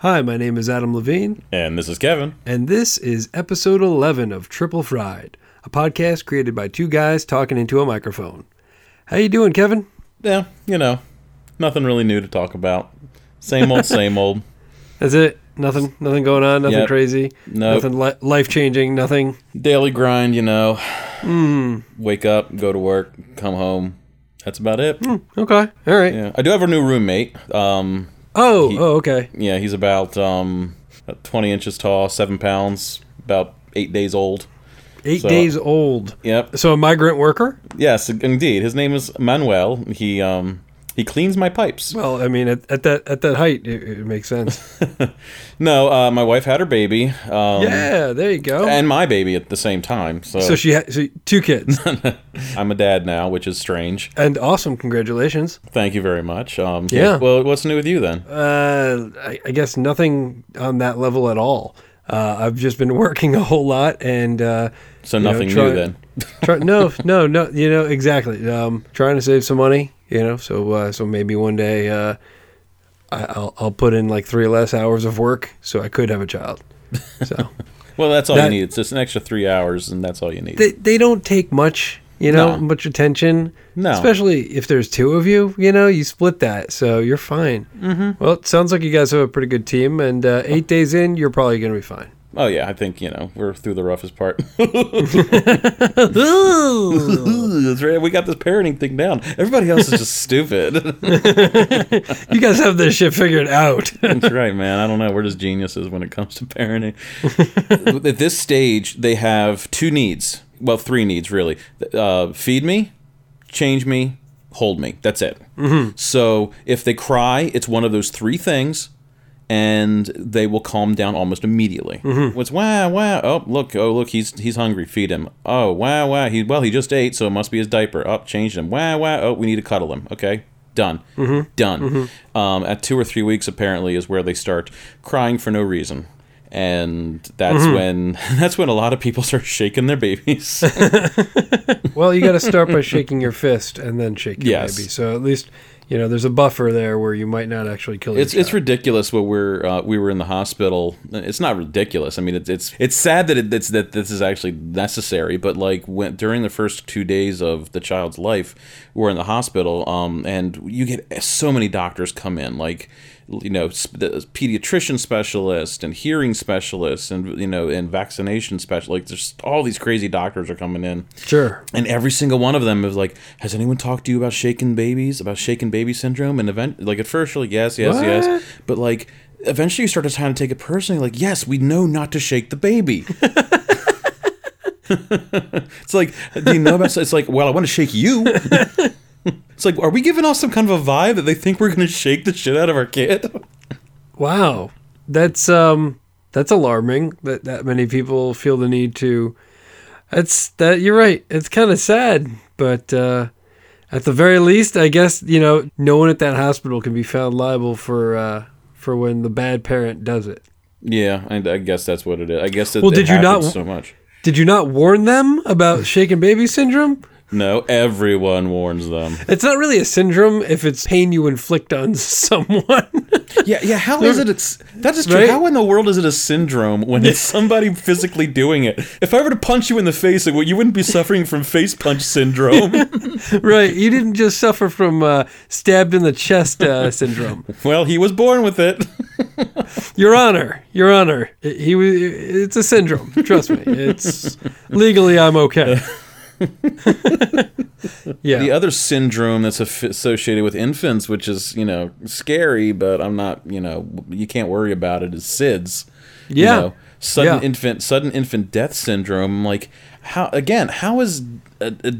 Hi, my name is Adam Levine, And this is Kevin. and this is episode 11 of Triple Fried, a podcast created by two guys talking into a microphone. How you doing, Kevin? Yeah, you know, nothing really new to talk about. Same old, same old. That's it. Nothing, nothing going on. Nothing Yep. crazy. Nope. Nothing li- life changing. Nothing. Daily grind, you know. Hmm. Wake up, go to work, come home. That's about it. Okay. All right. Yeah, I do have a new roommate. Um, Oh. oh. Okay. yeah, he's about um, about 20 inches tall, seven pounds, about eight days old. Eight So- days old. Yep. So a migrant worker. Yes, indeed. His name is Manuel. He um, he cleans my pipes. Well, I mean, at, at that at that height, it, it makes sense. No, uh, my wife had her baby. Um, yeah. There you go. And my baby at the same time. So, so she had so two kids, I'm a dad now, which is strange. and awesome. Congratulations. Thank you very much. Um, Yeah. Well, what's new with you then? Uh, I, I guess nothing on that level at all. Uh, I've just been working a whole lot, and uh, So you know, nothing try- new then. try, no, no, no. You know exactly. Um, trying to save some money. You know, so uh, so maybe one day uh, I, I'll I'll put in like three less hours of work, so I could have a child. So Well, that's all That- you need. It's just an extra three hours, and that's all you need. they they don't take much. You know, No. much attention. No. Especially if there's two of you, you know, you split that, so you're fine. Mm-hmm. Well, it sounds like you guys have a pretty good team, and uh, eight days in, you're probably going to be fine. Oh yeah, I think you know we're through the roughest part. that's right. We got this parenting thing down. Everybody else is just stupid. You guys have this shit figured out. that's right, man. I don't know. We're just geniuses when it comes to parenting. At this stage, they have two needs. Well, three needs really. Uh, feed me, change me, hold me. That's it. So if they cry, it's one of those three things, and they will calm down almost immediately. What's wow wow? Oh look oh look he's he's hungry. Feed him. Oh wow wow he well he just ate so it must be his diaper. Up oh, changed him. Wow wow oh we need to cuddle him. Okay done mm-hmm. done. Mm-hmm. Um, at two or three weeks apparently is where they start crying for no reason. And that's mm-hmm. when that's when a lot of people start shaking their babies. well, you got to start by shaking your fist and then shake your Yes. baby. So at least you know there's a buffer there where you might not actually kill It's it's ridiculous. What we're uh, we were in the hospital. It's not ridiculous. I mean, it's it's it's sad that it, it's that this is actually necessary. But like when during the first two days of the child's life, we're in the hospital. Um, and you get so many doctors come in, like you know, the pediatrician specialist and hearing specialists and you know and vaccination specialist. Like there's all these crazy doctors are coming in. sure. And every single one of them is like, has anyone talked to you about shaken babies, about shaken baby syndrome? And event like at first you're like, yes, yes, What? yes. But like eventually you start to kind of take it personally, like, yes, we know not to shake the baby. it's like, do you know about it's like, well, I want to shake you. it's like, are we giving off some kind of a vibe that they think we're gonna shake the shit out of our kid? Wow, that's um that's alarming that that many people feel the need to. That's that you're right. It's kind of sad, but uh, at the very least, I guess you know no one at that hospital can be found liable for uh, for when the bad parent does it. yeah, I, I guess that's what it is. I guess it, Well, it did you not so much? Did you not warn them about shaken baby syndrome? No, everyone warns them. It's not really a syndrome if it's pain you inflict on someone. Yeah, yeah. How is it? It's that is true. Right? How in the world is it a syndrome when it's somebody physically doing it? If I were to punch you in the face, like, well, you wouldn't be suffering from face punch syndrome. right. You didn't just suffer from uh, stabbed in the chest uh, syndrome. well, he was born with it. Your Honor, Your Honor, he was. It's a syndrome. Trust me. It's legally I'm okay. Yeah. The other syndrome that's associated with infants, which is you know scary, but I'm not you know you can't worry about it, is SIDS. You Yeah. know, sudden Yeah. infant sudden infant death syndrome. Like, how again? How is a, a,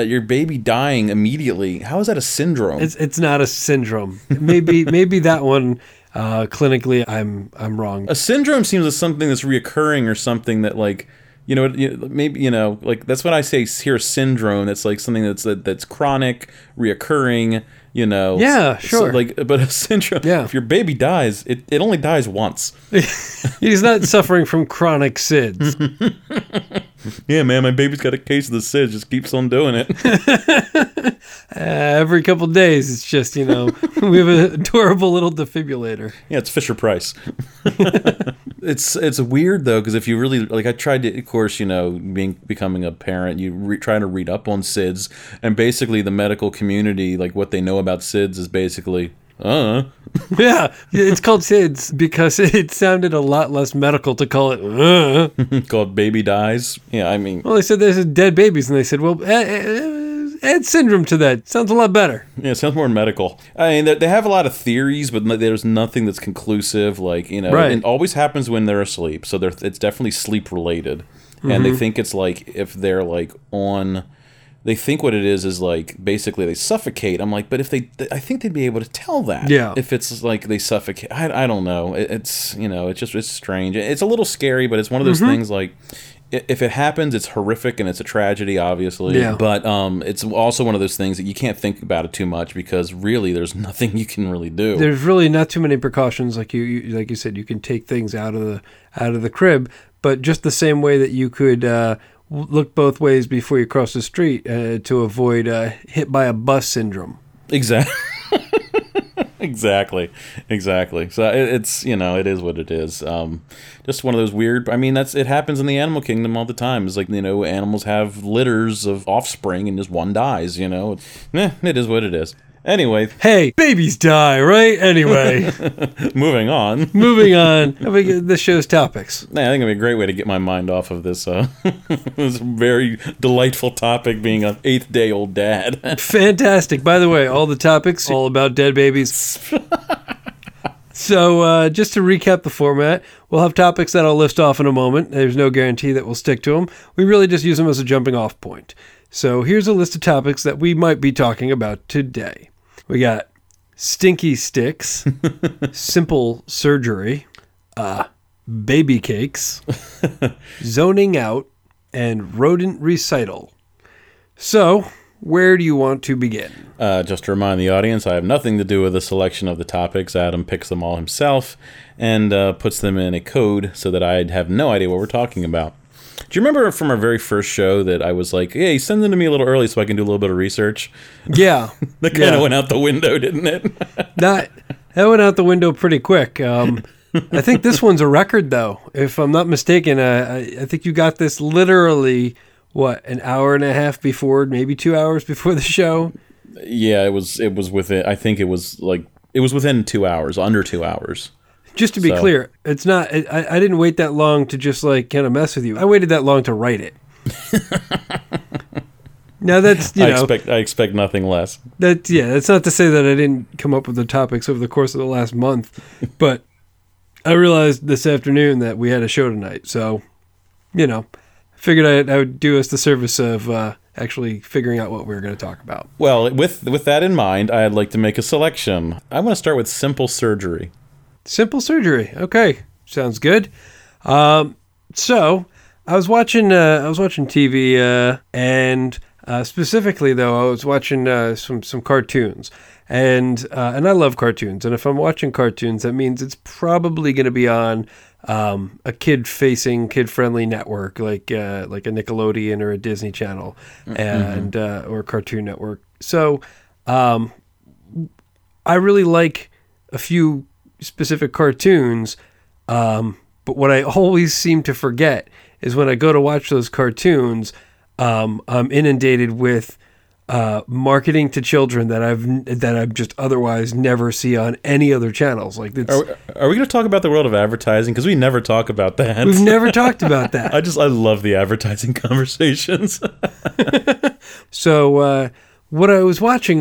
a, your baby dying immediately? How is that a syndrome? it's it's not a syndrome. Maybe maybe that one uh, clinically I'm I'm wrong. a syndrome seems as something that's reoccurring or something that like You know, maybe you know, like that's what I say here. Syndrome. That's like something that's that's chronic, reoccurring. You know. Yeah, So, sure. like, but a syndrome. Yeah. If your baby dies, it, it only dies once. He's not suffering from chronic SIDS. Yeah, man, my baby's got a case of the SIDS. Just keeps on doing it. Uh, every couple days, it's just, you know, we have an adorable little defibrillator. Yeah, it's Fisher Price. it's it's weird though because if you really like, I tried to, of course, you know, being becoming a parent, you re- try to read up on SIDS, and basically the medical community, like what they know about SIDS, is basically, uh, Yeah, it's called SIDS because it sounded a lot less medical to call it. Uh. called baby dies. Yeah, I mean, Well, they said there's dead babies, and they said, well, add, add, add syndrome to that. Sounds a lot better. yeah, it sounds more medical. I mean, they, they have a lot of theories, but there's nothing that's conclusive. Like you know, Right. it always happens when they're asleep, so they're, it's definitely sleep related, and they think it's like if they're like on. They think what it is is like basically they suffocate. I'm like, but if they, I think they'd be able to tell that. Yeah. If it's like they suffocate, I, I don't know. It, it's you know, it's just it's strange. It's a little scary, but it's one of those things like. If it happens, it's horrific and it's a tragedy, obviously. Yeah. But um, it's also one of those things that you can't think about it too much because really, there's nothing you can really do. There's really not too many precautions, like you, you like you said, you can take things out of the out of the crib, but just the same way that you could uh, look both ways before you cross the street uh, to avoid uh, hit by a bus syndrome. Exactly. exactly. Exactly. So it, it's you know it is what it is. Um, just one of those weird. I mean that's it happens in the animal kingdom all the time. It's like you know animals have litters of offspring and just one dies. You know, eh, it is what it is. Anyway, Hey, babies die, right? Anyway, moving on. moving on. This show's topics? Yeah, I think it'd be a great way to get my mind off of this. Uh, this very delightful topic, being an eighth day old dad. Fantastic. By the way, all the topics all about dead babies. so, uh, just to recap the format, we'll have topics that I'll list off in a moment. There's no guarantee that we'll stick to them. We really just use them as a jumping off point. So, here's a list of topics that we might be talking about today. We got stinky sticks, simple surgery, uh, baby cakes, zoning out, and rodent recital. So, where do you want to begin? Uh, just to remind the audience, I have nothing to do with the selection of the topics. Adam picks them all himself and uh, puts them in a code so that I'd have no idea what we're talking about. Do you remember from our very first show that I was like, "Hey, send them to me a little early so I can do a little bit of research"? Yeah, That kind of Yeah. went out the window, didn't it? that that went out the window pretty quick. Um, I think this one's a record, though. If I'm not mistaken, uh, I, I think you got this literally what an hour and a half before, maybe two hours before the show. yeah, it was. It was within. I think it was like it was within two hours, under two hours. Just to be So- clear, it's not. I, I didn't wait that long to just like kind of mess with you. I waited that long to write it. now that's you I know expect. I expect nothing less. That yeah, that's not to say that I didn't come up with the topics over the course of the last month, but I realized this afternoon that we had a show tonight, so you know, figured I, I would do us the service of uh, actually figuring out what we were going to talk about. Well, with with that in mind, I'd like to make a selection. I want to start with simple surgery. Simple surgery. Okay, sounds good. Um, so I was watching uh, I was watching TV uh, and uh, specifically though I was watching uh, some some cartoons and uh, and I love cartoons and if I'm watching cartoons that means it's probably going to be on um, a kid facing kid friendly network like uh, like a Nickelodeon or a Disney Channel and uh, or Cartoon Network. So um, I really like a few specific cartoons, um, but what I always seem to forget is when I go to watch those cartoons, um, I'm inundated with uh, marketing to children that I've that I've just otherwise never see on any other channels. Like it's, Are, are we going to talk about the world of advertising? Because we never talk about that. we've never talked about that. I just I love the advertising conversations. So uh, what I was watching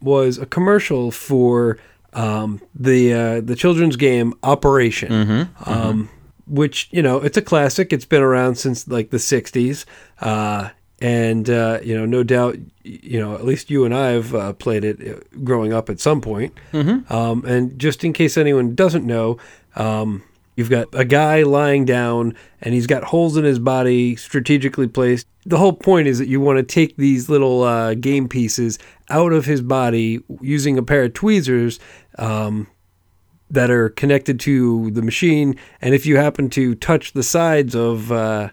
was a commercial for um, the uh, the children's game Operation, um, which you know it's a classic. It's been around since like the '60s, uh, and uh, you know no doubt you know at least you and I have uh, played it uh, growing up at some point. Um, and just in case anyone doesn't know. Um, You've got a guy lying down and he's got holes in his body strategically placed. The whole point is that you want to take these little uh, game pieces out of his body using a pair of tweezers um, that are connected to the machine. And if you happen to touch the sides of uh,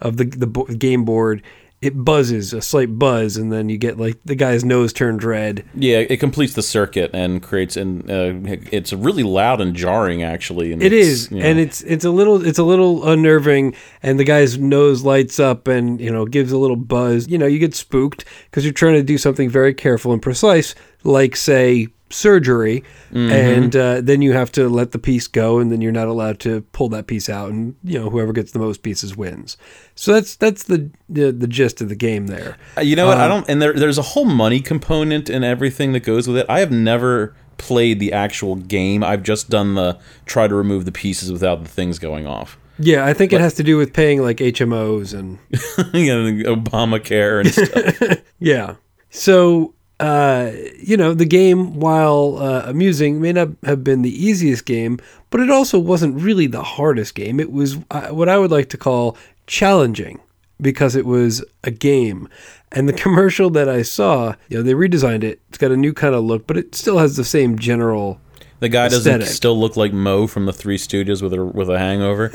of the the bo- game board, it buzzes a slight buzz, and then you get like the guy's nose turns red. Yeah, it completes the circuit and creates and uh, it's really loud and jarring actually. And it's, you know, and it's it's a little it's a little unnerving, and the guy's nose lights up, and you know gives a little buzz. You know, you get spooked because you're trying to do something very careful and precise, like say surgery, Mm-hmm. and uh, then you have to let the piece go, and then you're not allowed to pull that piece out, and you know whoever gets the most pieces wins. So that's that's the the, the gist of the game there. Uh, You know what? Um, I don't. And there, there's a whole money component and everything that goes with it. I have never played the actual game. I've just done the try to remove the pieces without the things going off. Yeah, I think it has to do with paying like HMOs and know, Obamacare and stuff. Yeah. So, uh, you know, the game, while uh, amusing, may not have been the easiest game, but it also wasn't really the hardest game. It was uh, what I would like to call challenging because it was a game. And the commercial that I saw, you know, they redesigned it. It's got a new kind of look, but it still has the same general. The guy doesn't still look like Moe from the Three Stooges with a with a hangover.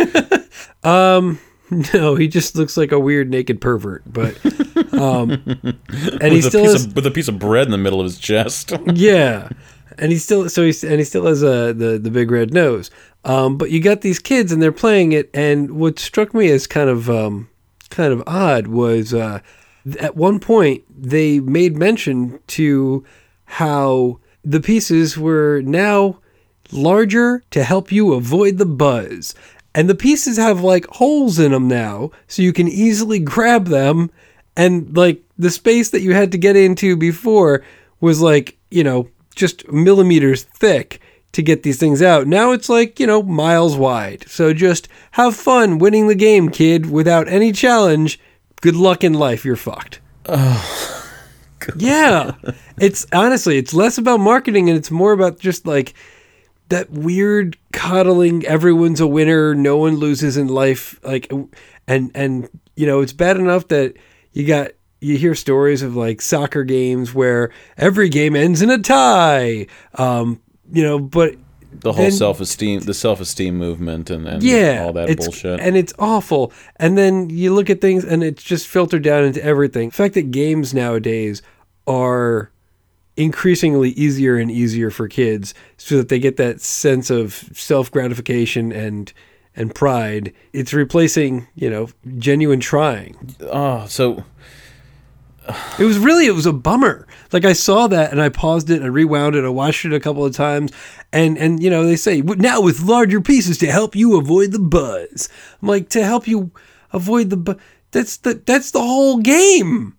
No, he just looks like a weird naked pervert, but um and he a still piece has of, with a piece of bread in the middle of his chest. yeah. And he's still so he's and he still has a the the big red nose. Um but you got these kids and they're playing it. And what struck me as kind of um kind of odd was uh at one point they made mention to how the pieces were now larger to help you avoid the buzz. And the pieces have like holes in them now so you can easily grab them and like the space that you had to get into before was like you know just millimeters thick to get these things out. Now it's like you know miles wide. So just have fun winning the game kid without any challenge. Good luck in life. You're fucked. Oh, yeah. It's honestly it's less about marketing and it's more about just like that weird coddling everyone's a winner no one loses in life like and and you know it's bad enough that you got you hear stories of like soccer games where every game ends in a tie. Um you know but The whole Then- self esteem, the self esteem movement, and, and yeah all that it's, bullshit. and it's awful. And then you look at things and it's just filtered down into everything. The fact that games nowadays are increasingly easier and easier for kids so that they get that sense of self-gratification and and pride it's replacing you know genuine trying oh, so it was really it was a bummer. Like I saw that and I paused it and rewound it. I watched it a couple of times, and and you know they say now with larger pieces to help you avoid the buzz. I'm like to help you avoid the buzz. That's the that's the whole game.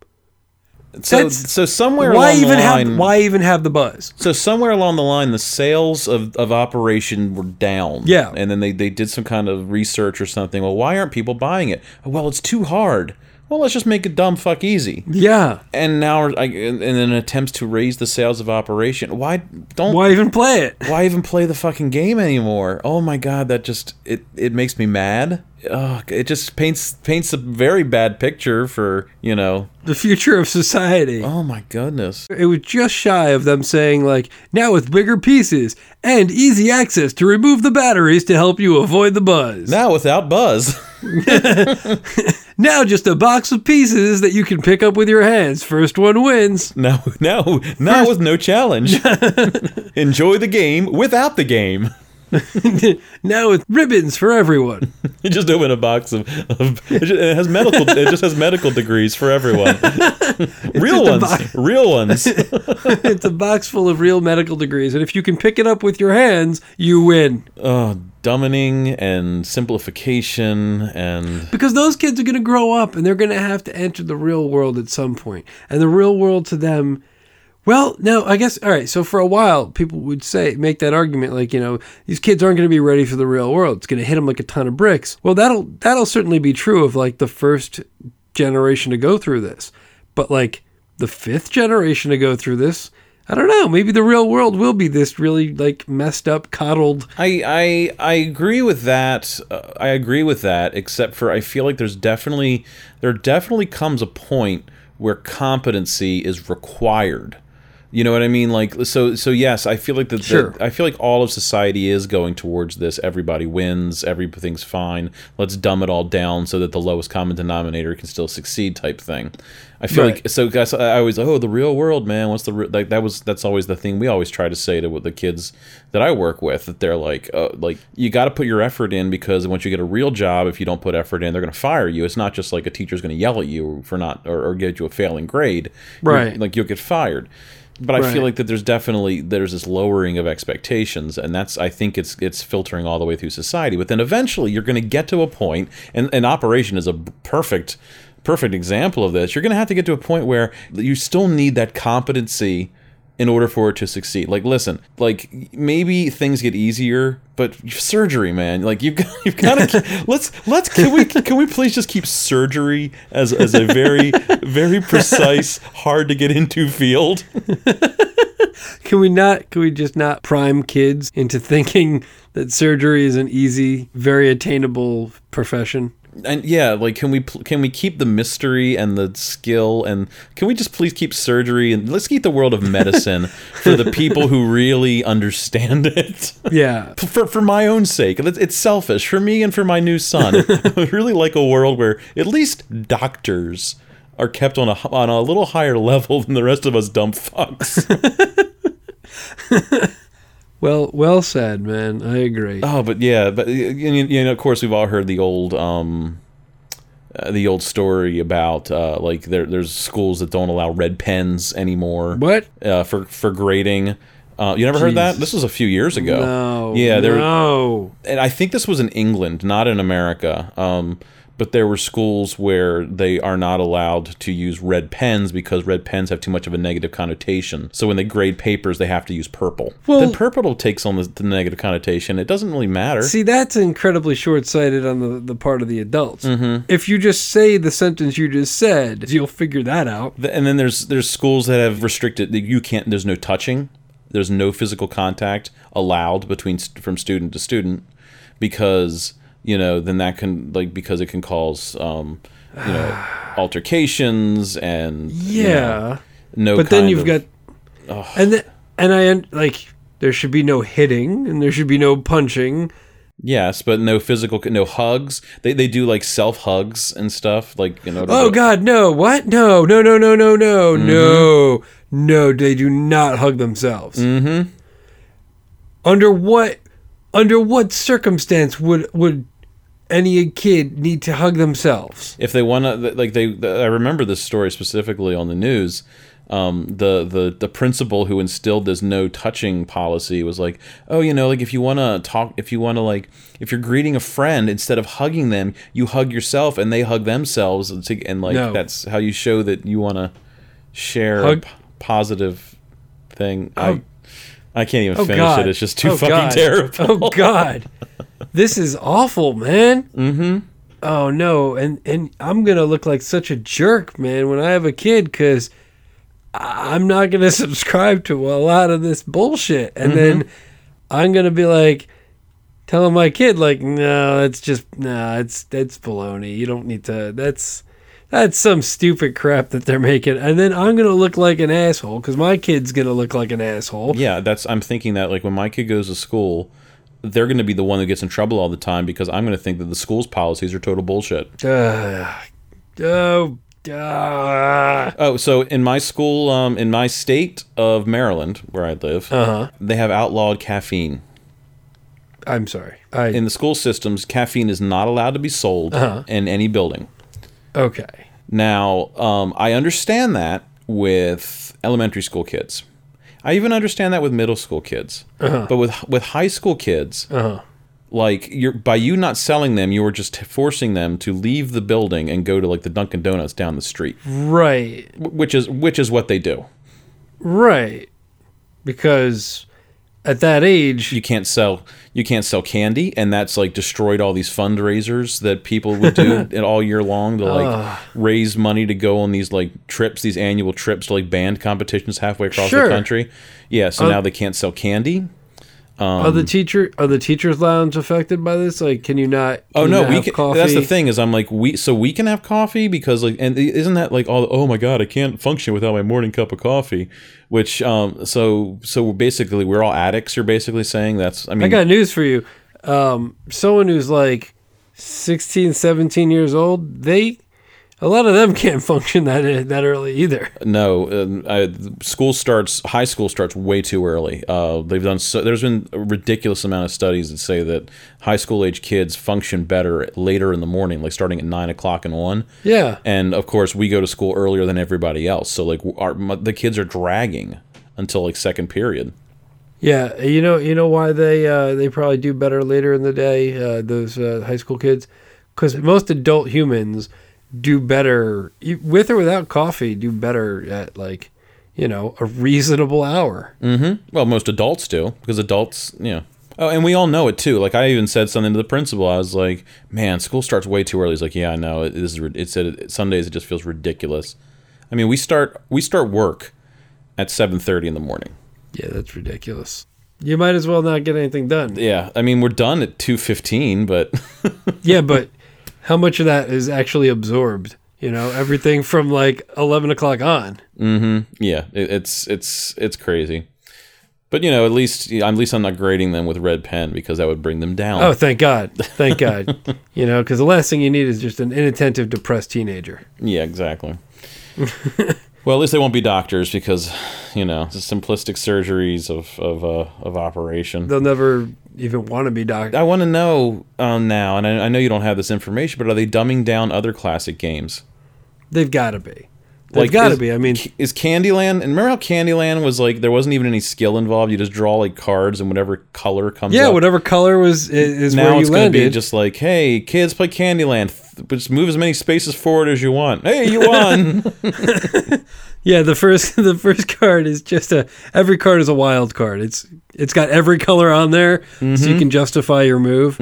So That's- so somewhere Why along even the line, have why even have the buzz? So somewhere along the line, the sales of, of Operation were down. Yeah. and then they, they did some kind of research or something. Well, why aren't people buying it? Well, it's too hard. Well, let's just make it dumb fuck easy. Yeah. And now, I, and then attempts to raise the sales of Operation. Why don't Why even play it? why even play the fucking game anymore? Oh my god, that just it it makes me mad. Ugh, it just paints paints a very bad picture for you know. The future of society. Oh my goodness. It was just shy of them saying like now with bigger pieces and easy access to remove the batteries to help you avoid the buzz. Now without Buzz. Now just a box of pieces that you can pick up with your hands. First one wins. No, no, now with no challenge. Enjoy the game without the game. now with ribbons for everyone. You just open a box of, of it, just, it has medical. It just has medical degrees for everyone. real ones, box. real ones. it's a box full of real medical degrees, and if you can pick it up with your hands, you win. Oh, dumbing and simplification and Because those kids are going to grow up and they're going to have to enter the real world at some point. And the real world to them, well, no, I guess, all right. So for a while, people would say, make that argument like, you know, these kids aren't going to be ready for the real world. It's going to hit them like a ton of bricks. Well, that'll, that'll certainly be true of like the first generation to go through this. But like the fifth generation to go through this, I don't know. Maybe the real world will be this really like messed up, coddled. I I I agree with that. Uh, I agree with that. Except for I feel like there's definitely there definitely comes a point where competency is required. You know what I mean? Like so so yes, I feel like the, Sure. the I feel like all of society is going towards this. Everybody wins, everything's fine. Let's dumb it all down so that the lowest common denominator can still succeed type thing. I feel Right. like so guys I always oh the real world man what's the like that was that's always the thing we always try to say to what the kids that I work with that they're like uh, like you got to put your effort in because once you get a real job if you don't put effort in they're going to fire you it's not just like a teacher's going to yell at you for not or, or get you a failing grade You're- Right. like you'll get fired but I feel like that there's definitely there's this lowering of expectations, and that's I think it's it's filtering all the way through society. But then eventually you're going to get to a point, and and operation is a perfect perfect example of this. You're going to have to get to a point where you still need that competency in order for it to succeed. Like, listen, like maybe things get easier, but surgery, man, like you've got, you've got to let's let's can we can we please just keep surgery as as a very very precise, hard to get into field. Can we not? Can we just not prime kids into thinking that surgery is an easy, very attainable profession? And yeah, like can we pl- can we keep the mystery and the skill and can we just please keep surgery and let's keep the world of medicine for the people who really understand it. Yeah. For, for my own sake, it's, it's selfish for me and for my new son. I really like a world where at least doctors are kept on a on a little higher level than the rest of us dumb fucks. Well, well said, man. I agree. Oh, but yeah, but you know, of course, we've all heard the old, um, uh, the old story about uh, like there, there's schools that don't allow red pens anymore What? uh, for for grading. Uh, you never heard that? This was a few years ago. No. Yeah, there. No. And I think this was in England, not in America. Um, but there were schools where they are not allowed to use red pens because red pens have too much of a negative connotation. So when they grade papers, they have to use purple. Well- then purple takes on the, the negative connotation. It doesn't really matter. See, that's incredibly short sighted on the, the part of the adults. Mm-hmm. If you just say the sentence you just said, you'll figure that out. And then there's there's schools that have restricted that you can't. There's no touching. There's no physical contact allowed between from student to student because you know then that can like because it can cause um, you know altercations and you know, Yeah. no. but then you've of- got. And, the, and I, like, there should be no hitting and there should be no punching. yes, but no physical no hugs. They they do like self hugs and stuff like you know. Oh, God, no. What? No, no, no, no, no, no, no. No, they do not hug themselves. Mm-hmm. Under what under what circumstance would would any kid need to hug themselves? if they want to like they i remember this story specifically on the news um, the, the the principal who instilled this no touching policy was like oh you know like if you want to talk if you want to like if you're greeting a friend instead of hugging them you hug yourself and they hug themselves and, to, and like No. that's how you show that you want to share Hug- a p- positive thing Oh. i i can't even Oh finish God! it it's just too Oh, fucking God. terrible Oh God, this is awful, man. Mm-hmm. Oh no, and and I'm gonna look like such a jerk, man, when I have a kid, because I'm not gonna subscribe to a lot of this bullshit, and then I'm gonna be like. Telling my kid like, no, it's just no, it's it's baloney. You don't need to. That's that's some stupid crap that they're making, and then I'm gonna look like an asshole because my kid's gonna look like an asshole. Yeah, that's I'm thinking that like when my kid goes to school, they're going to be the one that gets in trouble all the time because I'm going to think that the school's policies are total bullshit. Uh, oh, uh Oh, so in my school, um, in my state of Maryland, where I live, huh. they have outlawed caffeine. I'm sorry. I In the school systems, caffeine is not allowed to be sold Uh-huh. in any building. okay. Now, um, I understand that with elementary school kids. I even understand that with middle school kids. But with with high school kids, Uh huh. like you're by you not selling them, you were just forcing them to leave the building and go to like the Dunkin' Donuts down the street, Right. which is which is what they do. Right. Because at that age, you can't sell you can't sell candy and that's like destroyed all these fundraisers that people would do it all year long to like raise money to go on these like trips these annual trips to like band competitions halfway across Sure. the country. Yeah so uh, now they can't sell candy are the teacher are the teachers lounge affected by this? Like, can you not? can Oh you no, not we have can. coffee? That's the thing is, I'm like we so we can have coffee because like, and isn't that like all? Oh my god, I can't function without my morning cup of coffee. Which um, so so basically we're all addicts. You're basically saying that's. I mean, I got news for you. Um, someone who's like 16, 17 years old, they a lot of them can't function that that early either. No, uh, I, school starts. High school starts way too early. Uh, they've done. So, there's been a ridiculous amount of studies that say that high school age kids function better later in the morning, like starting at nine o'clock and one. Yeah. And of course, we go to school earlier than everybody else. So like, our the kids are dragging until like second period. Yeah, you know, you know why they uh, they probably do better later in the day. Uh, those uh, high school kids, because most adult humans do better with or without coffee. Do better at like, you know, a reasonable hour. Mm-hmm. Well, most adults do because adults, you know. Oh, and we all know it too. Like I even said something to the principal. I was like, "Man, school starts way too early." He's like, "Yeah, I know. It is. It said it, Sundays. It just feels ridiculous." I mean, we start we start work at seven thirty in the morning. Yeah, that's ridiculous. You might as well not get anything done. Yeah, I mean, we're done at two fifteen, but Yeah, but how much of that is actually absorbed? You know, everything from like eleven o'clock on. Mm-hmm. yeah, it, it's it's it's crazy. But you know, at least at least I'm not grading them with red pen because that would bring them down. Oh, thank God, thank God. you know, because the last thing you need is just an inattentive, depressed teenager. Yeah, exactly. well, at least they won't be doctors because, you know, the simplistic surgeries of of uh, of operation. They'll never even want to be doctor. I want to know um, now, and I, I know you don't have this information, but are they dumbing down other classic games? They've got to be. They've got to be. I mean, is Candyland? And remember how Candyland was like there wasn't even any skill involved. You just draw like cards and whatever color comes. yeah, up. whatever color was is Now where you it's going to be just like, hey, kids, play Candyland. Just move as many spaces forward as you want. Hey, you won. yeah, the first the first card is just a every card is a wild card. It's it's got every color on there, so Mm-hmm. you can justify your move.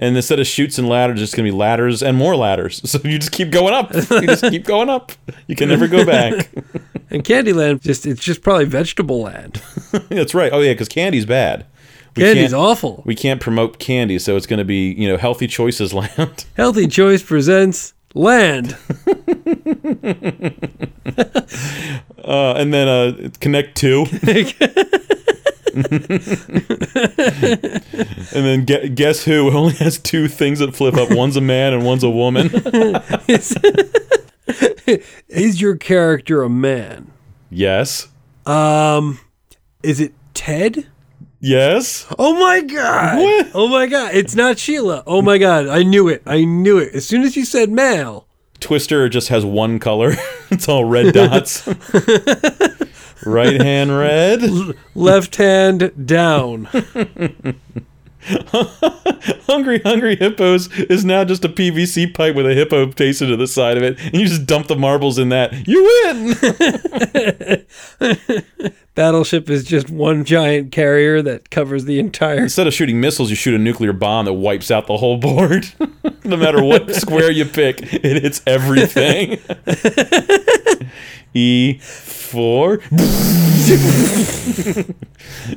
And instead of Chutes and Ladders, it's going to be ladders and more ladders. So you just keep going up. You just keep going up. You can never go back. And Candyland just it's just probably vegetable land. That's right. Oh yeah, because candy's bad. We Candy's awful. We can't promote candy, so it's going to be you know healthy choices land. Healthy Choice presents Land. Uh, and then uh, connect two. and then gue- guess who only has two things that flip up. One's a man and one's a woman. Is your character a man? yes. Um, is it Ted? Yes. Oh my god! What? Oh my god! It's not Sheila. Oh my god! I knew it. I knew it. As soon as you said male, Twister just has one color. it's all red dots. right hand red. left hand down. Hungry Hungry Hippos is now just a PVC pipe with a hippo pasted to the side of it, and you just dump the marbles in that. You win! Battleship is just one giant carrier that covers the entire. Instead of shooting missiles, you shoot a nuclear bomb that wipes out the whole board. no matter what square you pick, it hits everything. E four.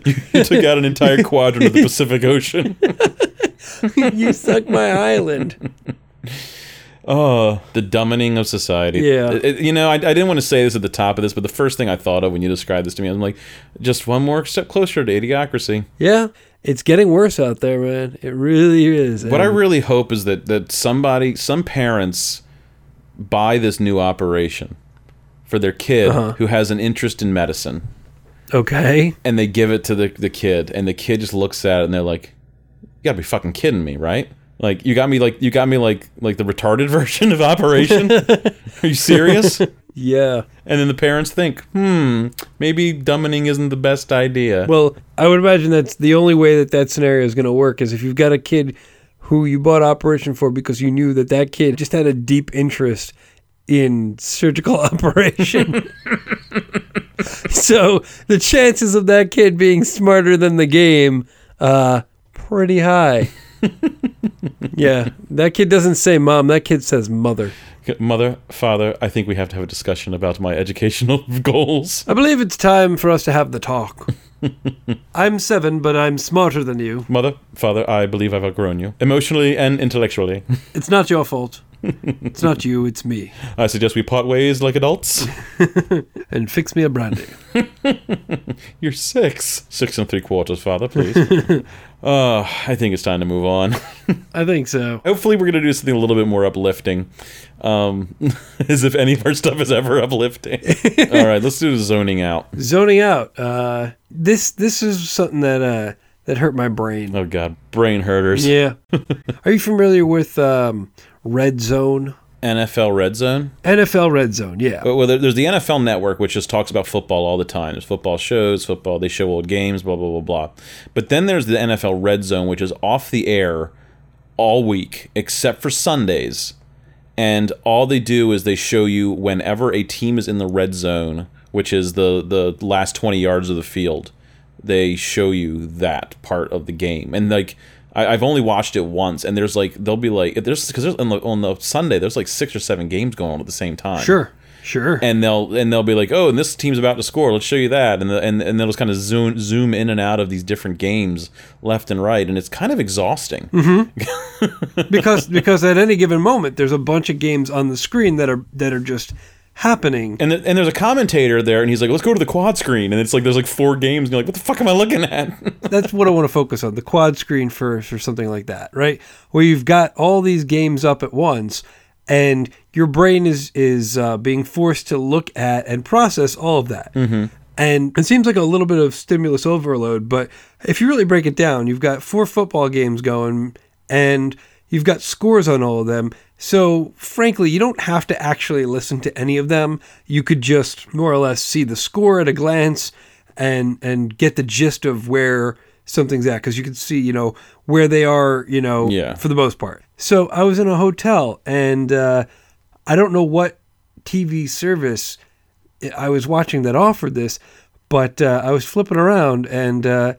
you, you took out an entire quadrant of the Pacific Ocean. you suck my island. Oh, the dumbing of society. Yeah. It- it- you know, I, I didn't want to say this at the top of this, but the first thing I thought of when you described this to me, I'm like, just one more step closer to idiocracy. Yeah, it's getting worse out there, man. It really is. What I really hope is that that somebody, some parents, buy this new operation for their kid Uh-huh. who has an interest in medicine, okay. and they give it to the the kid, and the kid just looks at it and they're like, "You gotta be fucking kidding me, right?" Like you got me like you got me like like the retarded version of Operation. Are you serious? Yeah. And then the parents think, hmm, maybe dumbing isn't the best idea. Well, I would imagine that's the only way that that scenario is going to work is if you've got a kid who you bought Operation for because you knew that that kid just had a deep interest in surgical operation. so the chances of that kid being smarter than the game, uh, pretty high. yeah, that kid doesn't say mom. That kid says mother. Mother, father, I think we have to have a discussion about my educational goals. I believe it's time for us to have the talk. I'm seven, but I'm smarter than you. Mother, father, I believe I've outgrown you emotionally and intellectually. It's not your fault. It's not you, it's me. I suggest we part ways like adults. And fix me a brandy. You're six. Six and three quarters, father, please. uh, I think it's time to move on. I think so. Hopefully, we're going to do something a little bit more uplifting. Um, as if any of our stuff is ever uplifting. All right, let's do the zoning out. Zoning out. Uh, this this is something that uh, that hurt my brain. Oh, God. Brain hurters. Yeah. Are you familiar with um, Red Zone? NFL Red Zone. NFL Red Zone, yeah. Well, there's the NFL Network, which just talks about football all the time. There's football shows, football. They show old games, blah blah blah blah. But then there's the NFL Red Zone, which is off the air all week except for Sundays, and all they do is they show you whenever a team is in the red zone, which is the the last 20 yards of the field. They show you that part of the game, and like. I, I've only watched it once, and there's like they'll be like there's because there's on the, on the Sunday there's like six or seven games going on at the same time Sure, sure. and they'll and they'll be like, oh, and this team's about to score. Let's show you that, and the, and and they'll just kind of zoom zoom in and out of these different games left and right, and it's kind of exhausting. Mm-hmm. because because at any given moment there's a bunch of games on the screen that are that are just happening. And th- and there's a commentator there, and he's like, let's go to the quad screen, and it's like there's like four games, and you're like, what the fuck am I looking at? That's what I want to focus on, the quad screen first or something like that, right? Where you've got all these games up at once and your brain is is uh, being forced to look at and process all of that. And it seems like a little bit of stimulus overload, but if you really break it down, you've got four football games going and you've got scores on all of them. So, frankly, you don't have to actually listen to any of them. You could just more or less see the score at a glance and and get the gist of where something's at because you can see, you know, where they are, you know, Yeah. for the most part. So, I was in a hotel and uh, I don't know what TV service I was watching that offered this, but uh, I was flipping around and uh,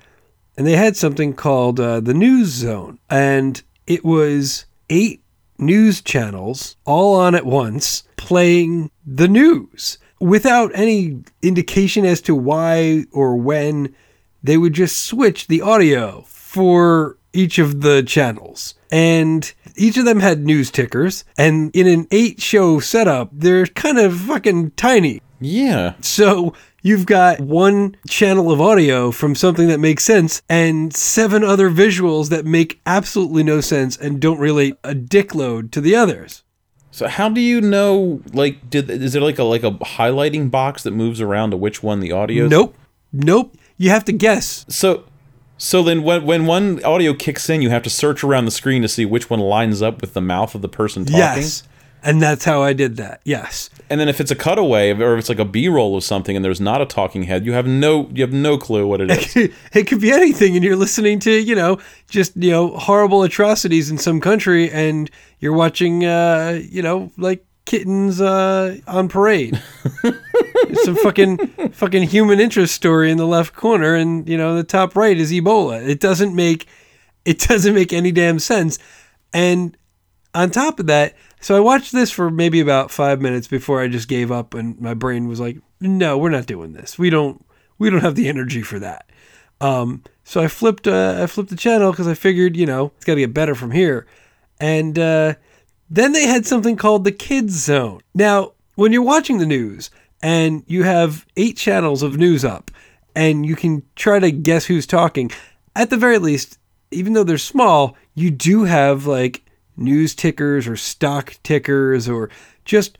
and they had something called uh, the News Zone, and it was eight news channels all on at once playing the news without any indication as to why or when they would just switch the audio for each of the channels. And each of them had news tickers. And in an eight show setup, they're kind of fucking tiny. Yeah, So you've got one channel of audio from something that makes sense and seven other visuals that make absolutely no sense and don't relate a dickload to the others. So how do you know? Like, did is there like a like a highlighting box that moves around to which one the audio? Nope. Nope. You have to guess. So, so then when when one audio kicks in, you have to search around the screen to see which one lines up with the mouth of the person talking. Yes. And that's how I did that. Yes. And then if it's a cutaway or if it's like a B-roll of something and there's not a talking head, you have no you have no clue what it is. it could be anything and you're listening to you know just you know horrible atrocities in some country and you're watching uh you know like kittens uh on parade some fucking fucking human interest story in the left corner and you know the top right is ebola it doesn't make it doesn't make any damn sense and on top of that so i watched this for maybe about five minutes before i just gave up and my brain was like no we're not doing this. We don't we don't have the energy for that. Um, so I flipped uh, I flipped the channel because I figured you know it's got to get better from here, and uh, then they had something called the Kids Zone. Now, when you're watching the news and you have eight channels of news up, and you can try to guess who's talking, at the very least, even though they're small, you do have like news tickers or stock tickers or just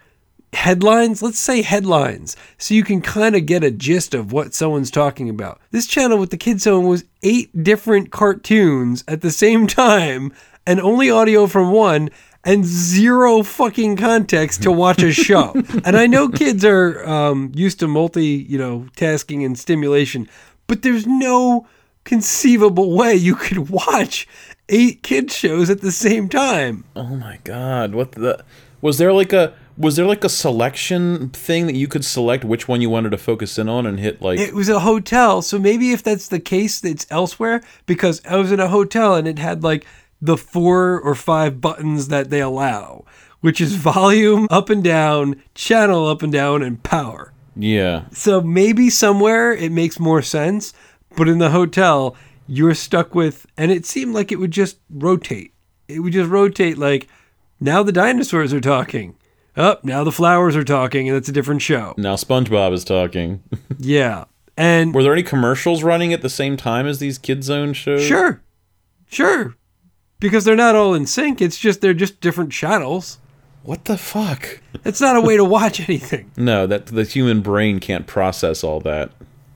headlines, let's say headlines, so you can kind of get a gist of what someone's talking about. This channel with the Kids Zone was eight different cartoons at the same time and only audio from one and zero fucking context to watch a show. and I know kids are um, used to multi, you know, tasking and stimulation, but there's no conceivable way you could watch eight kids shows at the same time. oh my god, what the was there like a Was there like a selection thing that you could select which one you wanted to focus in on and hit like? It was a hotel, so maybe if that's the case, it's elsewhere because I was in a hotel and it had like the four or five buttons that they allow, which is volume up and down, channel up and down, and power. yeah. So maybe somewhere it makes more sense, but in the hotel, you're stuck with, and it seemed like it would just rotate. It would just rotate like, now the dinosaurs are talking. Up, now the flowers are talking, and it's a different show. Now SpongeBob is talking. Yeah. And Were there any commercials running at the same time as these Kid Zone shows? Sure. Sure. Because they're not all in sync. It's just they're just different channels. What the fuck? It's not a way to watch anything. No, that the human brain can't process all that.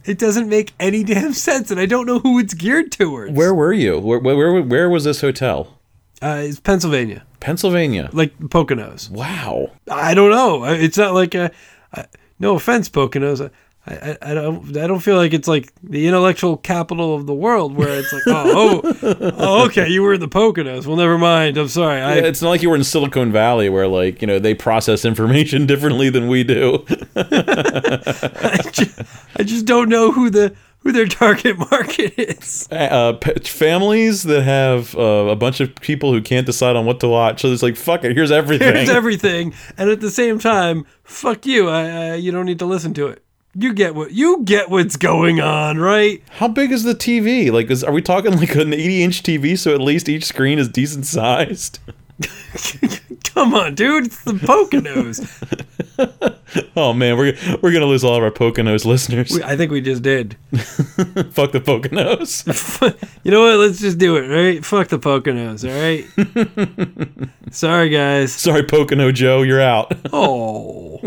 It doesn't make any damn sense, and I don't know who it's geared towards. Where were you? Where where where, where was this hotel? Uh, it's Pennsylvania, Pennsylvania. like Poconos. Wow. I don't know. Uh, it's not like a. I- no offense, Poconos. I, I, I don't. I don't feel like it's like the intellectual capital of the world, where it's like, oh, oh, oh okay, you were in the Poconos. Well, never mind. I'm sorry. I, Yeah, it's not like you were in Silicon Valley where like, you know, they process information differently than we do. I just, I just don't know who the who their target market is. uh, p- families that have uh, a bunch of people who can't decide on what to watch. So it's like, fuck it, here's everything. Here's everything, and at the same time, fuck you. I, I you don't need to listen to it. You get what you get what's going on, right? How big is the TV? Like, is, are we talking like an 80 inch TV so at least each screen is decent sized? Come on, dude. It's the Poconos. Oh man, we're we're gonna lose all of our Poconos listeners. We- I think we just did. Fuck the Poconos. You know what? Let's just do it, right? Fuck the Poconos, all right? Sorry, guys. Sorry, Pocono Joe, you're out. Oh,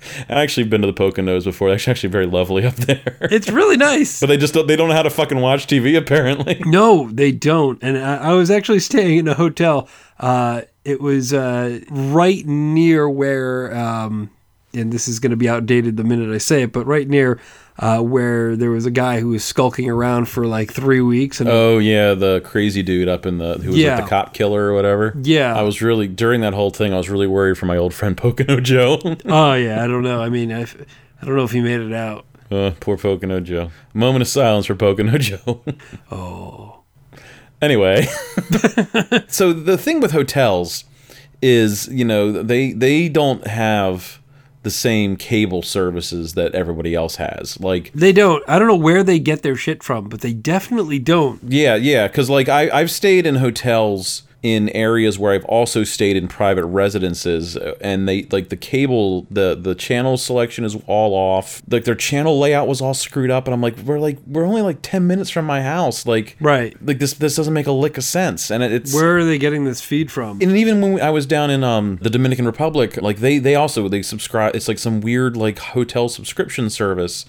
I've actually been to the Poconos before. It's actually very lovely up there. it's really nice. But they just don't, they don't know how to fucking watch TV apparently. No, they don't. And I, I was actually staying in a hotel. Uh, it was uh, right near where, um, and this is going to be outdated the minute I say it, but right near uh, where there was a guy who was skulking around for like three weeks. And Oh yeah, the crazy dude up in the who was Yeah. like the cop killer or whatever. Yeah. I was really during that whole thing. I was really worried for my old friend Pocono Joe. oh yeah, I don't know. I mean, I, I don't know if he made it out. uh, poor Pocono Joe. Moment of silence for Pocono Joe. Oh, anyway, so the thing with hotels is, you know, they they don't have the same cable services that everybody else has. Like they don't. I don't know where they get their shit from, but they definitely don't. Yeah, yeah, because like I I've stayed in hotels in areas where I've also stayed in private residences, uh, and they like the cable the the channel selection is all off. Like their channel layout was all screwed up, and I'm like, we're like we're only like ten minutes from my house, like Right. like this this doesn't make a lick of sense, and it, it's Where are they getting this feed from? and even when I was down in um the Dominican Republic, like they they also they subscribe. It's like some weird like hotel subscription service.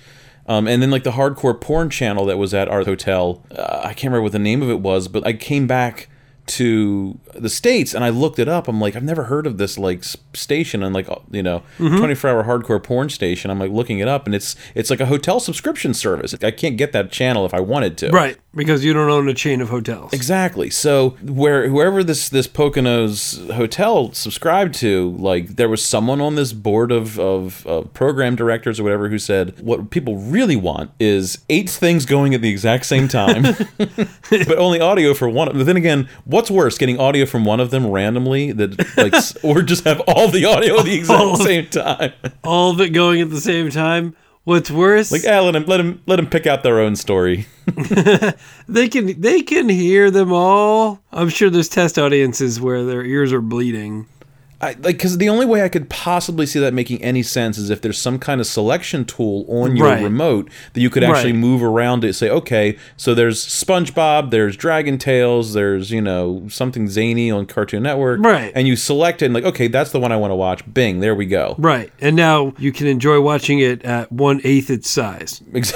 Um, and then like the hardcore porn channel that was at our hotel, uh, I can't remember what the name of it was, but I came back to the states and I looked it up. I'm like, I've never heard of this like station and like uh, you know, 24 hour hardcore porn station. I'm like looking it up and it's it's like a hotel subscription service. I can't get that channel if I wanted to. Right, because you don't own a chain of hotels. Exactly. So where whoever this this Poconos hotel subscribed to, like there was someone on this board of, of of program directors or whatever who said what people really want is eight things going at the exact same time, but only audio for one. But then again, what's worse, getting audio from one of them randomly that like, or just have all the audio at the exact same time? All of it going at the same time. What's worse? Like, ah, let him let him let him pick out their own story. They can they can hear them all. I'm sure there's test audiences where their ears are bleeding. I, like because the only way I could possibly see that making any sense is if there's some kind of selection tool on your Right. remote that you could actually Right. move around to say, okay, so there's SpongeBob, there's Dragon Tales, there's you know something zany on Cartoon Network, Right. And you select it and like, okay, that's the one I want to watch. Bing, there we go. Right. And now you can enjoy watching it at one eighth its size. Ex-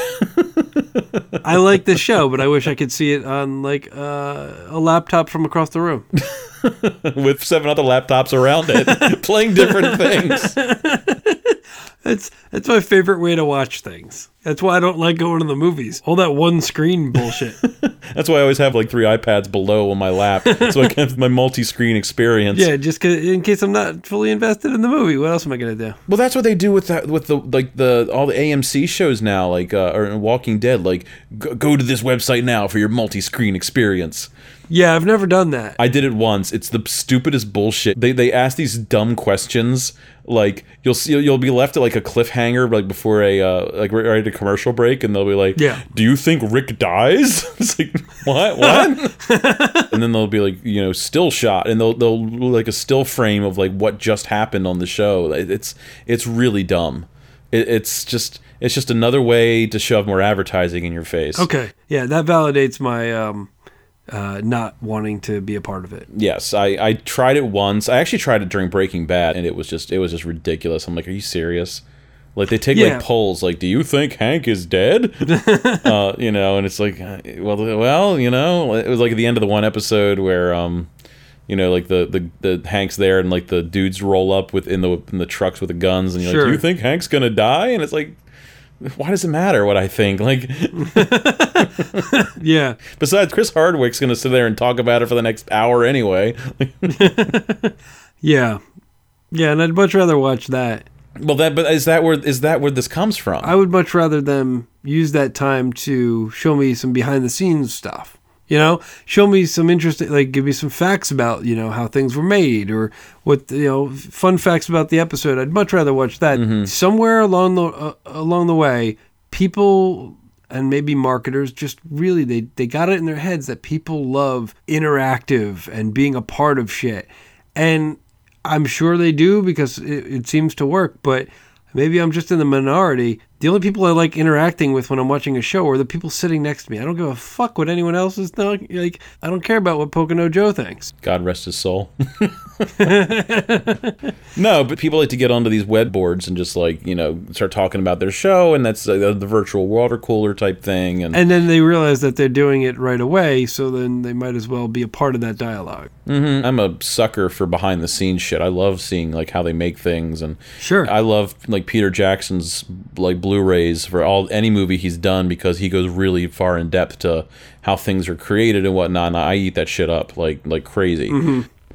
I like the show, but I wish I could see it on like uh, a laptop from across the room. With seven other laptops around it, playing different things. That's that's my favorite way to watch things. That's why I don't like going to the movies. All that one screen bullshit. That's why I always have like three iPads below on my lap, so I can have my multi-screen experience. Yeah, just in case I'm not fully invested in the movie. What else am I gonna do? Well, that's what they do with that with the like the all the AMC shows now, like uh, or Walking Dead. Like, go, go to this website now for your multi-screen experience. Yeah, I've never done that. I did it once. It's the stupidest bullshit. They they ask these dumb questions. Like you'll see, you'll be left at like a cliffhanger, like before a uh, like right commercial break, and they'll be like, Yeah. do you think Rick dies?" it's like what, what? and then they'll be like, you know, still shot, and they'll they'll like a still frame of like what just happened on the show. It's it's really dumb. It, it's just it's just another way to shove more advertising in your face. Okay, yeah, that validates my um, uh, not wanting to be a part of it. Yes, I, I tried it once. I actually tried it during Breaking Bad, and it was just it was just ridiculous. I'm like, are you serious? Like they take Yeah. like polls, like, do you think Hank is dead? uh, you know, and it's like, well, well, you know, it was like at the end of the one episode where, um, you know, like the the, the Hank's there, and like the dudes roll up with in the in the trucks with the guns, and you're like, do you think Hank's gonna die? And it's like. Why does it matter what I think? Like, Yeah, besides, Chris Hardwick's gonna sit there and talk about it for the next hour anyway. yeah, yeah, and I'd much rather watch that. Well, that but is that where is that where this comes from? I would much rather them use that time to show me some behind the scenes stuff. You know, show me some interesting, like give me some facts about you know how things were made or what you know fun facts about the episode. I'd much rather watch that. Somewhere along the uh, along the way, people and maybe marketers just really they they got it in their heads that people love interactive and being a part of shit, and I'm sure they do because it, it seems to work, but maybe I'm just in the minority. The only people I like interacting with when I'm watching a show are the people sitting next to me. I don't give a fuck what anyone else is th- like. I don't care about what Pocono Joe thinks. God rest his soul. no, but people like to get onto these web boards and just like you know start talking about their show, and that's uh, the virtual water cooler type thing. And, And then they realize that they're doing it right away, so then they might as well be a part of that dialogue. Mhm. I'm a sucker for behind the scenes shit. I love seeing like how they make things, and Sure. I love like Peter Jackson's like Blu-rays for all any movie he's done because he goes really far in depth to how things are created and whatnot. And I eat that shit up like like crazy.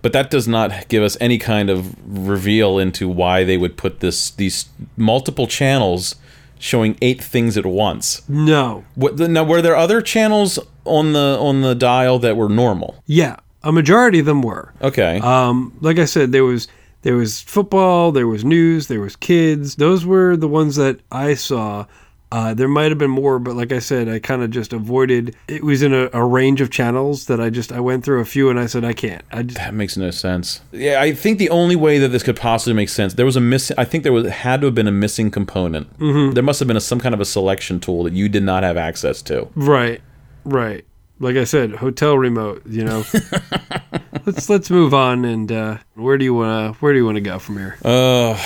But that does not give us any kind of reveal into why they would put this these multiple channels showing eight things at once. no. What now? Were there other channels on the on the dial that were normal? Yeah, a majority of them were. Okay. Um, like I said, there was there was football, there was news, there was kids. Those were the ones that I saw. Uh, there might have been more, but like I said, I kind of just avoided. It was in a, a range of channels that I just I went through a few and I said I can't. I just That makes no sense. Yeah, I think the only way that this could possibly make sense, there was a miss. I think there was had to have been a missing component. Mm-hmm. There must have been a, some kind of a selection tool that you did not have access to. right, right. Like I said, hotel remote. You know. let's let's move on and uh, where do you wanna where do you wanna go from here? Uh,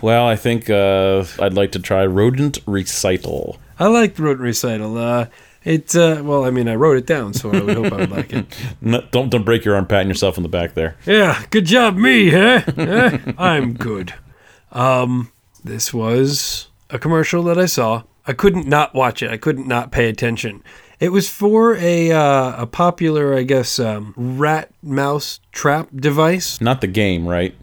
well, I think uh, I'd like to try rodent recital. I like the rodent recital. Uh, it's uh, well, I mean, I wrote it down, so I would hope I would like it. No, don't don't break your arm patting yourself in the back there. Yeah, good job, me, huh? I'm good. Um, this was a commercial that I saw. I couldn't not watch it. I couldn't not pay attention. It was for a uh, a popular, I guess, um, rat mouse trap device. Not the game, right?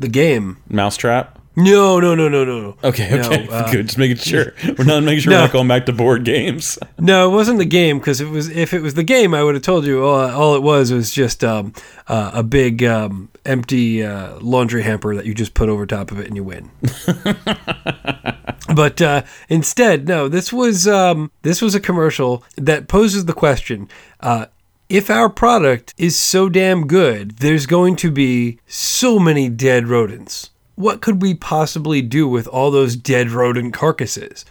The game. Mousetrap. No, no, no, no, no, no. Okay, No, okay, uh, good. Just making sure we're not making sure No. we're not going back to board games. No, it wasn't the game because it was. If it was the game, I would have told you. All, all it was was just um, uh, a big um, empty uh, laundry hamper that you just put over top of it and you win. but uh, instead, no. This was um, this was a commercial that poses the question. Uh, if our product is so damn good, there's going to be so many dead rodents. What could we possibly do with all those dead rodent carcasses?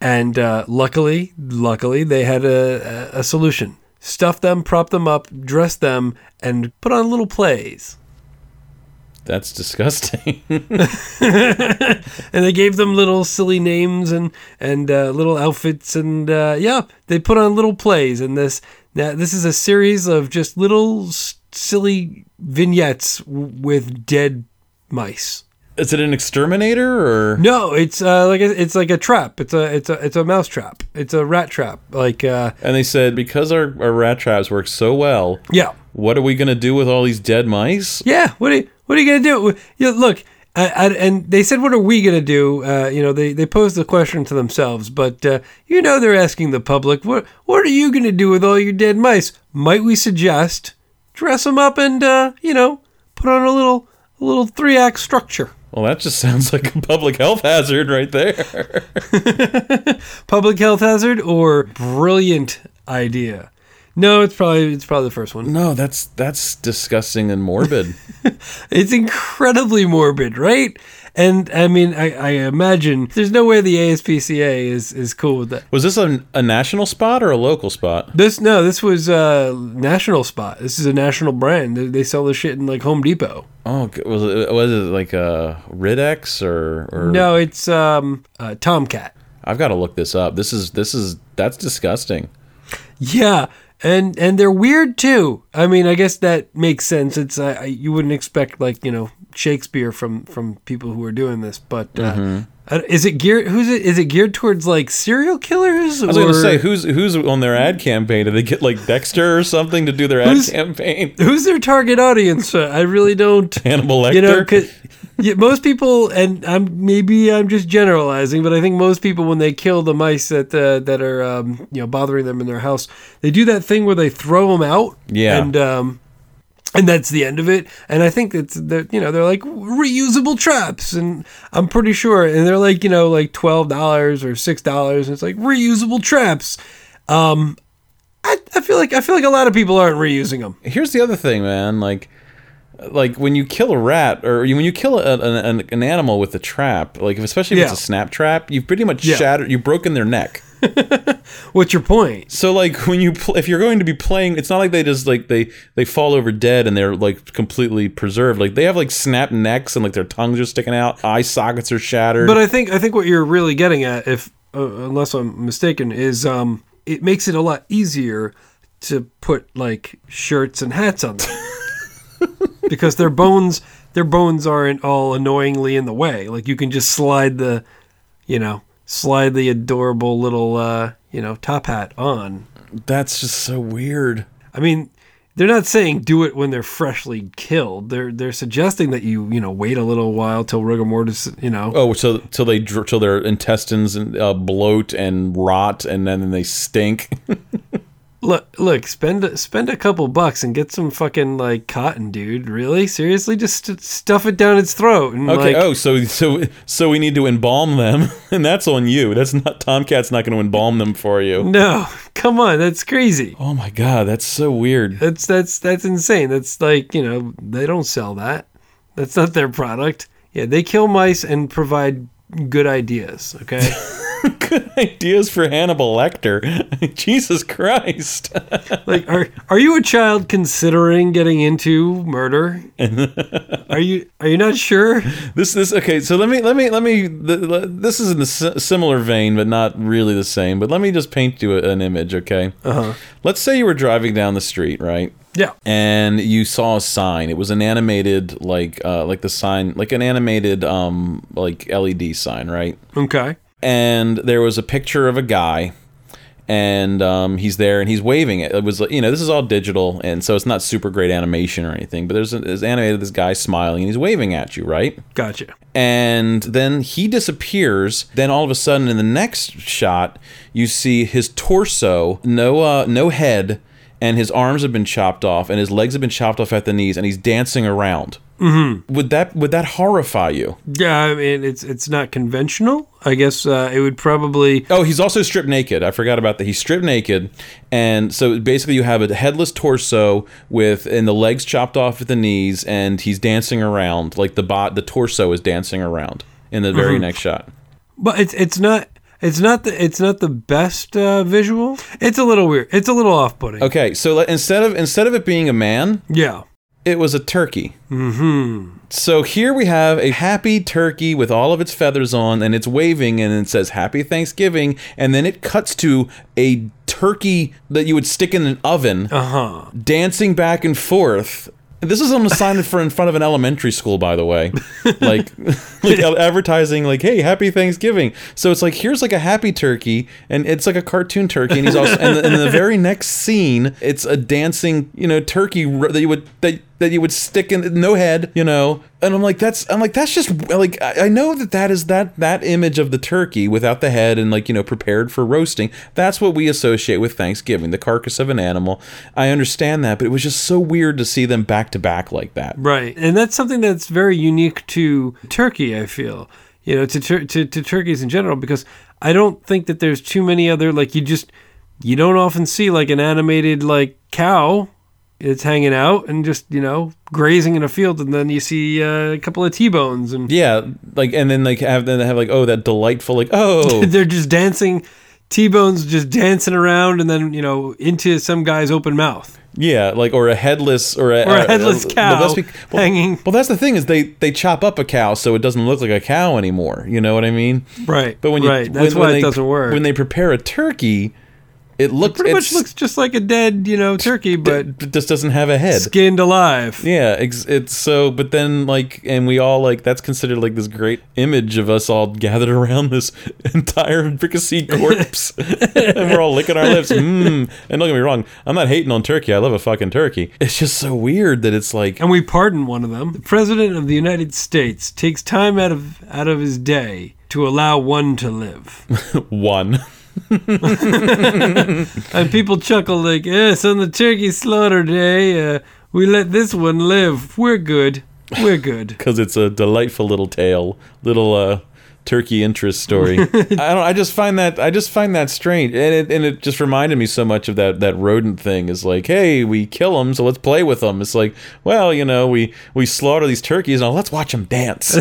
And uh, luckily, luckily, they had a, a, a solution. Stuff them, prop them up, dress them, and put on little plays. That's disgusting. And they gave them little silly names and and uh, little outfits, and uh, yeah, they put on little plays. And this now this is a series of just little s- silly vignettes w- with dead mice. Is it an exterminator or? No, it's uh, like a, it's like a trap. It's a it's a it's a mouse trap. It's a rat trap. Like uh, And they said because our, our rat traps work so well, yeah, what are we gonna do with all these dead mice? yeah. What are you, what are you gonna do? Yeah, look. I, I, and they said, "What are we gonna do?" Uh, you know, they, they posed the question to themselves, but uh, you know they're asking the public, "What what are you gonna do with all your dead mice?" Might we suggest dress them up and uh, you know put on a little a little three act structure? Well, that just sounds like a public health hazard right there. Public health hazard or brilliant idea? No, it's probably it's probably the first one. no, that's that's disgusting and morbid. It's incredibly morbid, right? And I mean, I, I imagine there's no way the ASPCA is, is cool with that. Was this a, a national spot or a local spot? This no, this was a national spot. This is a national brand. They, they sell this shit in like Home Depot. Oh, was it was it like a Ridex or or? No, it's um uh, Tomcat. I've got to look this up. This is this is that's disgusting. Yeah, and and they're weird too. I mean, I guess that makes sense. It's uh, you wouldn't expect like you know Shakespeare from from people who are doing this, but uh, Mm-hmm. is it geared? Who's it? Is it geared towards like serial killers? I was going to say who's who's on their ad campaign? Did they get like Dexter or something to do their ad Who's- campaign? who's their target audience? I really don't. Hannibal Lecter. You know, 'cause- yeah, most people, and I'm maybe I'm just generalizing, but I think most people when they kill the mice that uh, that are um, you know bothering them in their house, they do that thing where they throw them out. Yeah. and um, and that's the end of it. And I think that's they're you know they're like reusable traps, and I'm pretty sure, and they're like you know like twelve dollars or six dollars, and it's like reusable traps. Um, I, I feel like I feel like a lot of people aren't reusing them. Here's the other thing, man. Like, like when you kill a rat or when you kill a, an, an animal with a trap, like especially if Yeah. it's a snap trap, you've pretty much Yeah. shattered, you've broken their neck. What's your point? So like when you pl- if you're going to be playing, it's not like they just like they they fall over dead and they're like completely preserved. Like they have like snapped necks and like their tongues are sticking out, eye sockets are shattered. But I think I think what you're really getting at, if uh, unless I'm mistaken, is um, it makes it a lot easier to put like shirts and hats on them because their bones their bones aren't all annoyingly in the way. Like you can just slide the, you know, slide the adorable little uh, you know top hat on. That's just so weird. I mean. They're not saying do it when they're freshly killed. They're they're suggesting that you you know wait a little while till rigor mortis you know Oh, so till they till their intestines uh, bloat and rot and then they stink. Look, look, spend a- spend a couple bucks and get some fucking like cotton, dude. Really, seriously, just st- stuff it down its throat. And, Okay. like, oh, so so so we need to embalm them, and that's on you. That's not Tomcat's not going to embalm them for you. no, come on, that's crazy. Oh my god, that's so weird. That's that's that's insane. That's like you know they don't sell that. That's not their product. Yeah, they kill mice and provide good ideas. Okay. Good ideas for Hannibal Lecter. Jesus Christ. like, are are you a child considering getting into murder? are you are you not sure? this this okay. So let me let me let me. th- th- This is in si- similar vein, but not really the same. But let me just paint you an image, okay? Uh huh. Let's say you were driving down the street, right? Yeah. and you saw a sign. It was an animated, like, uh, like the sign, like an animated, um, like LED sign, right? Okay. And there was a picture of a guy, and um, he's there and he's waving it. It was, like, you know, this is all digital, and so it's not super great animation or anything. But there's, there's animated this guy smiling and he's waving at you, right? Gotcha. and then he disappears. Then all of a sudden, in the next shot, you see his torso, no, uh, no head, and his arms have been chopped off, and his legs have been chopped off at the knees, and he's dancing around. Mm-hmm. Would that would that horrify you? Yeah, I mean it's it's not conventional. I guess uh, it would probably Oh, he's also stripped naked. I forgot about that. He's stripped naked, and so basically you have a headless torso with and the legs chopped off at the knees, and he's dancing around like the bot. The torso is dancing around in the very next shot. But it's it's not it's not the it's not the best uh, visual. It's a little weird. It's a little off putting. Okay, so let- instead of instead of it being a man, Yeah. it was a turkey. Mm-hmm. So here we have a happy turkey with all of its feathers on, and it's waving, and it says "Happy Thanksgiving," and then it cuts to a turkey that you would stick in an oven, Uh huh. dancing back and forth This is on a sign for in front of an elementary school, by the way, like like advertising, like "Hey, Happy Thanksgiving." So it's like here's like a happy turkey, and it's like a cartoon turkey, and he's also and, the, and the very next scene, it's a dancing, you know, turkey that you would that that you would stick in no head, you know. And I'm like, that's I'm like that's just like I, I know that that is that that image of the turkey without the head and like you know prepared for roasting. That's what we associate with Thanksgiving, the carcass of an animal. I understand that, but it was just so weird to see them back to back like that. Right. And that's something that's very unique to turkey, I feel. You know, to, tur- to to turkeys in general because I don't think that there's too many other like you just you don't often see like an animated like cow it's hanging out and just you know grazing in a field and then you see uh, a couple of t-bones and Yeah, like and then like have then they have like oh that delightful like oh. They're just dancing t-bones just dancing around and then you know into some guy's open mouth. Yeah like or a headless or a, or a headless cow well, that's be- well, hanging. well that's the thing is they they chop up a cow so it doesn't look like a cow anymore you know what I mean? Right but when you right that's when, why when it they, doesn't work. when they prepare a turkey it looks pretty much looks just like a dead you know turkey but it just doesn't have a head skinned alive Yeah, it's so, but then like, and we all like that's considered like this great image of us all gathered around this entire fricasseed corpse, and we're all licking our lips. Mm. And don't get me wrong, I'm not hating on turkey. I love a fucking turkey. It's just so weird that it's like, and we pardon one of them. The president of the United States takes time out of out of his day to allow one to live. one. and people chuckle like, "Yes, on the turkey slaughter day, uh, we let this one live. We're good. We're good." because it's a delightful little tale, little uh, turkey interest story. I don't. I just find that I just find that strange, and it and it just reminded me so much of that that rodent thing. Is like, hey, we kill them, so let's play with them. It's like, well, you know, we we slaughter these turkeys, and let's watch them dance,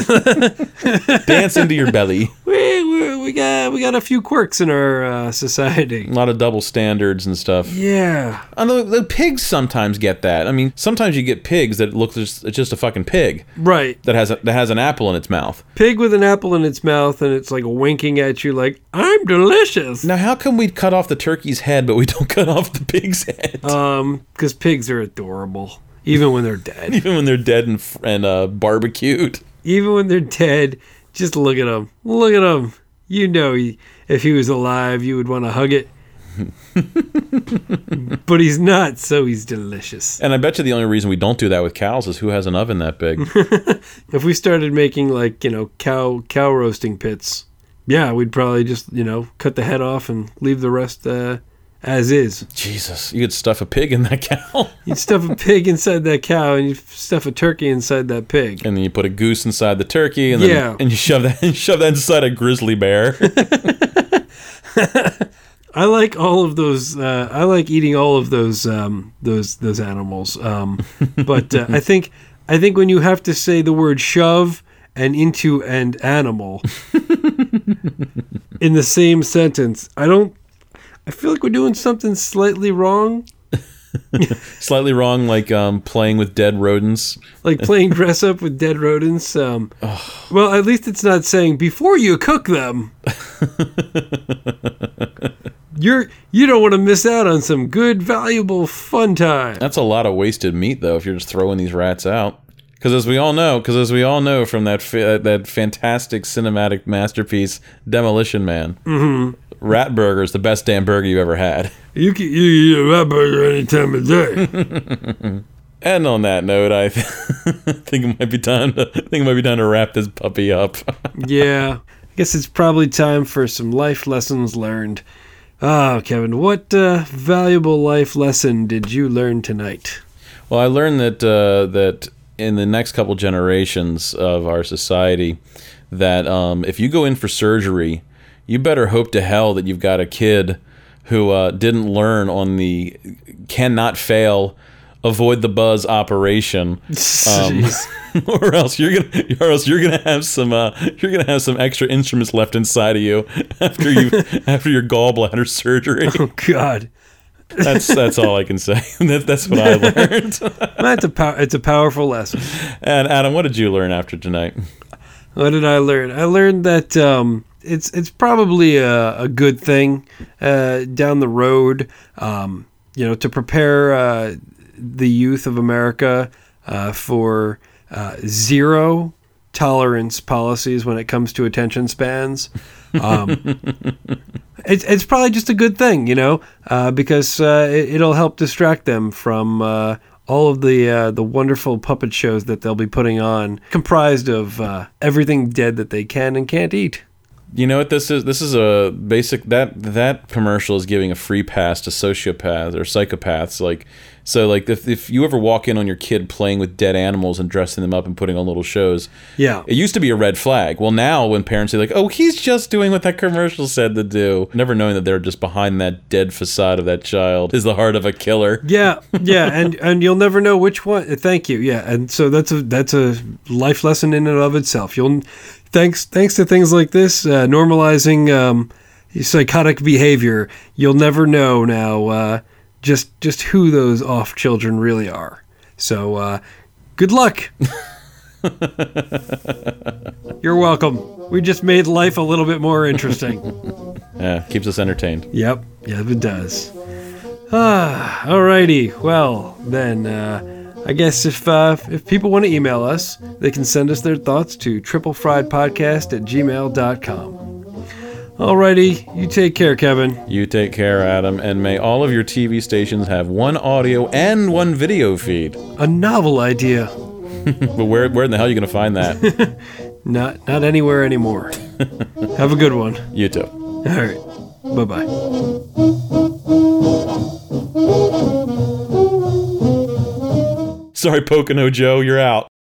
dance into your belly. we, we got we got a few quirks in our uh, society. A lot of double standards and stuff. Yeah, And the, the pigs sometimes get that. I mean, sometimes you get pigs that look just it's just a fucking pig right. that has a, that has an apple in its mouth. Pig with an apple in its mouth, and it's like winking at you, like I'm delicious. Now, how come we cut off the turkey's head, but we don't cut off the pig's head? Um, because pigs are adorable, even when they're dead. even when they're dead and and uh, barbecued. even when they're dead, just look at them. Look at him. You know, he, if he was alive, you would want to hug it. but he's not, so he's delicious. And I bet you the only reason we don't do that with cows is who has an oven that big. If we started making like you know cow cow roasting pits, yeah, we'd probably just you know cut the head off and leave the rest uh, as is. Jesus, you could stuff a pig in that cow, You'd stuff a pig inside that cow, and you stuff a turkey inside that pig. and then you put a goose inside the turkey, and then Yeah. and you shove that and shove that inside a grizzly bear. I like all of those. Uh, I like eating all of those um, those those animals. Um, but uh, I think I think when you have to say the word shove and into and animal in the same sentence, I don't. I feel like we're doing something slightly wrong, Slightly wrong, like um, playing with dead rodents. like playing dress up with dead rodents. Um, well, at least it's not saying before you cook them. You're you don't want to miss out on some good, valuable, fun time. That's a lot of wasted meat, though, if you're just throwing these rats out. Because as we all know, because as we all know from that fa- that fantastic cinematic masterpiece, Demolition Man, mm-hmm. Rat Burger is the best damn burger you've ever had. You can you eat a rat burger any time of day. And on that note, I th- think it might be time to I think it might be time to wrap this puppy up. yeah, I guess it's probably time for some life lessons learned. Ah, Kevin, what uh, valuable life lesson did you learn tonight? well, I learned that uh, that in the next couple generations of our society, that um, if you go in for surgery, you better hope to hell that you've got a kid who uh, didn't learn on the cannot fail. Avoid the buzz operation, um, or else you're gonna, or else you're gonna have some, uh, you're gonna have some extra instruments left inside of you after you, after your gallbladder surgery. oh God, That's that's all I can say. that, that's what I learned. that's a pow- it's a powerful lesson. and Adam, what did you learn after tonight? What did I learn? I learned that um, it's it's probably a, a good thing uh, down the road, um, you know, to prepare uh, the youth of America uh, for uh, zero tolerance policies when it comes to attention spans. Um, it's, it's probably just a good thing, you know, uh, because uh, it, it'll help distract them from uh, all of the uh, the wonderful puppet shows that they'll be putting on, comprised of uh, everything dead that they can and can't eat. You know what this is? This is a basic that that commercial is giving a free pass to sociopaths or psychopaths. Like so, like if if you ever walk in on your kid playing with dead animals and dressing them up and putting on little shows, Yeah. it used to be a red flag. Well, now when parents say like, "Oh, he's just doing what that commercial said to do," never knowing that they're just behind that dead facade of that child is the heart of a killer. Yeah, yeah, and and you'll never know which one. Thank you. Yeah, and so that's a that's a life lesson in and of itself. You'll thanks thanks to things like this uh, normalizing um, psychotic behavior. You'll never know now uh, just just who those off children really are. So uh, good luck. You're welcome. We just made life a little bit more interesting. Yeah, keeps us entertained. Yep, yep, it does. Ah, alrighty. Well, then, uh, I guess if uh, if people want to email us, they can send us their thoughts to triplefriedpodcast at gmail.com. Alrighty, you take care, Kevin. You take care, Adam, and may all of your TV stations have one audio and one video feed. A novel idea. But where where in the hell are you gonna find that? Not not anywhere anymore. Have a good one. you too. All right. Bye bye. Sorry, Pocono Joe, you're out.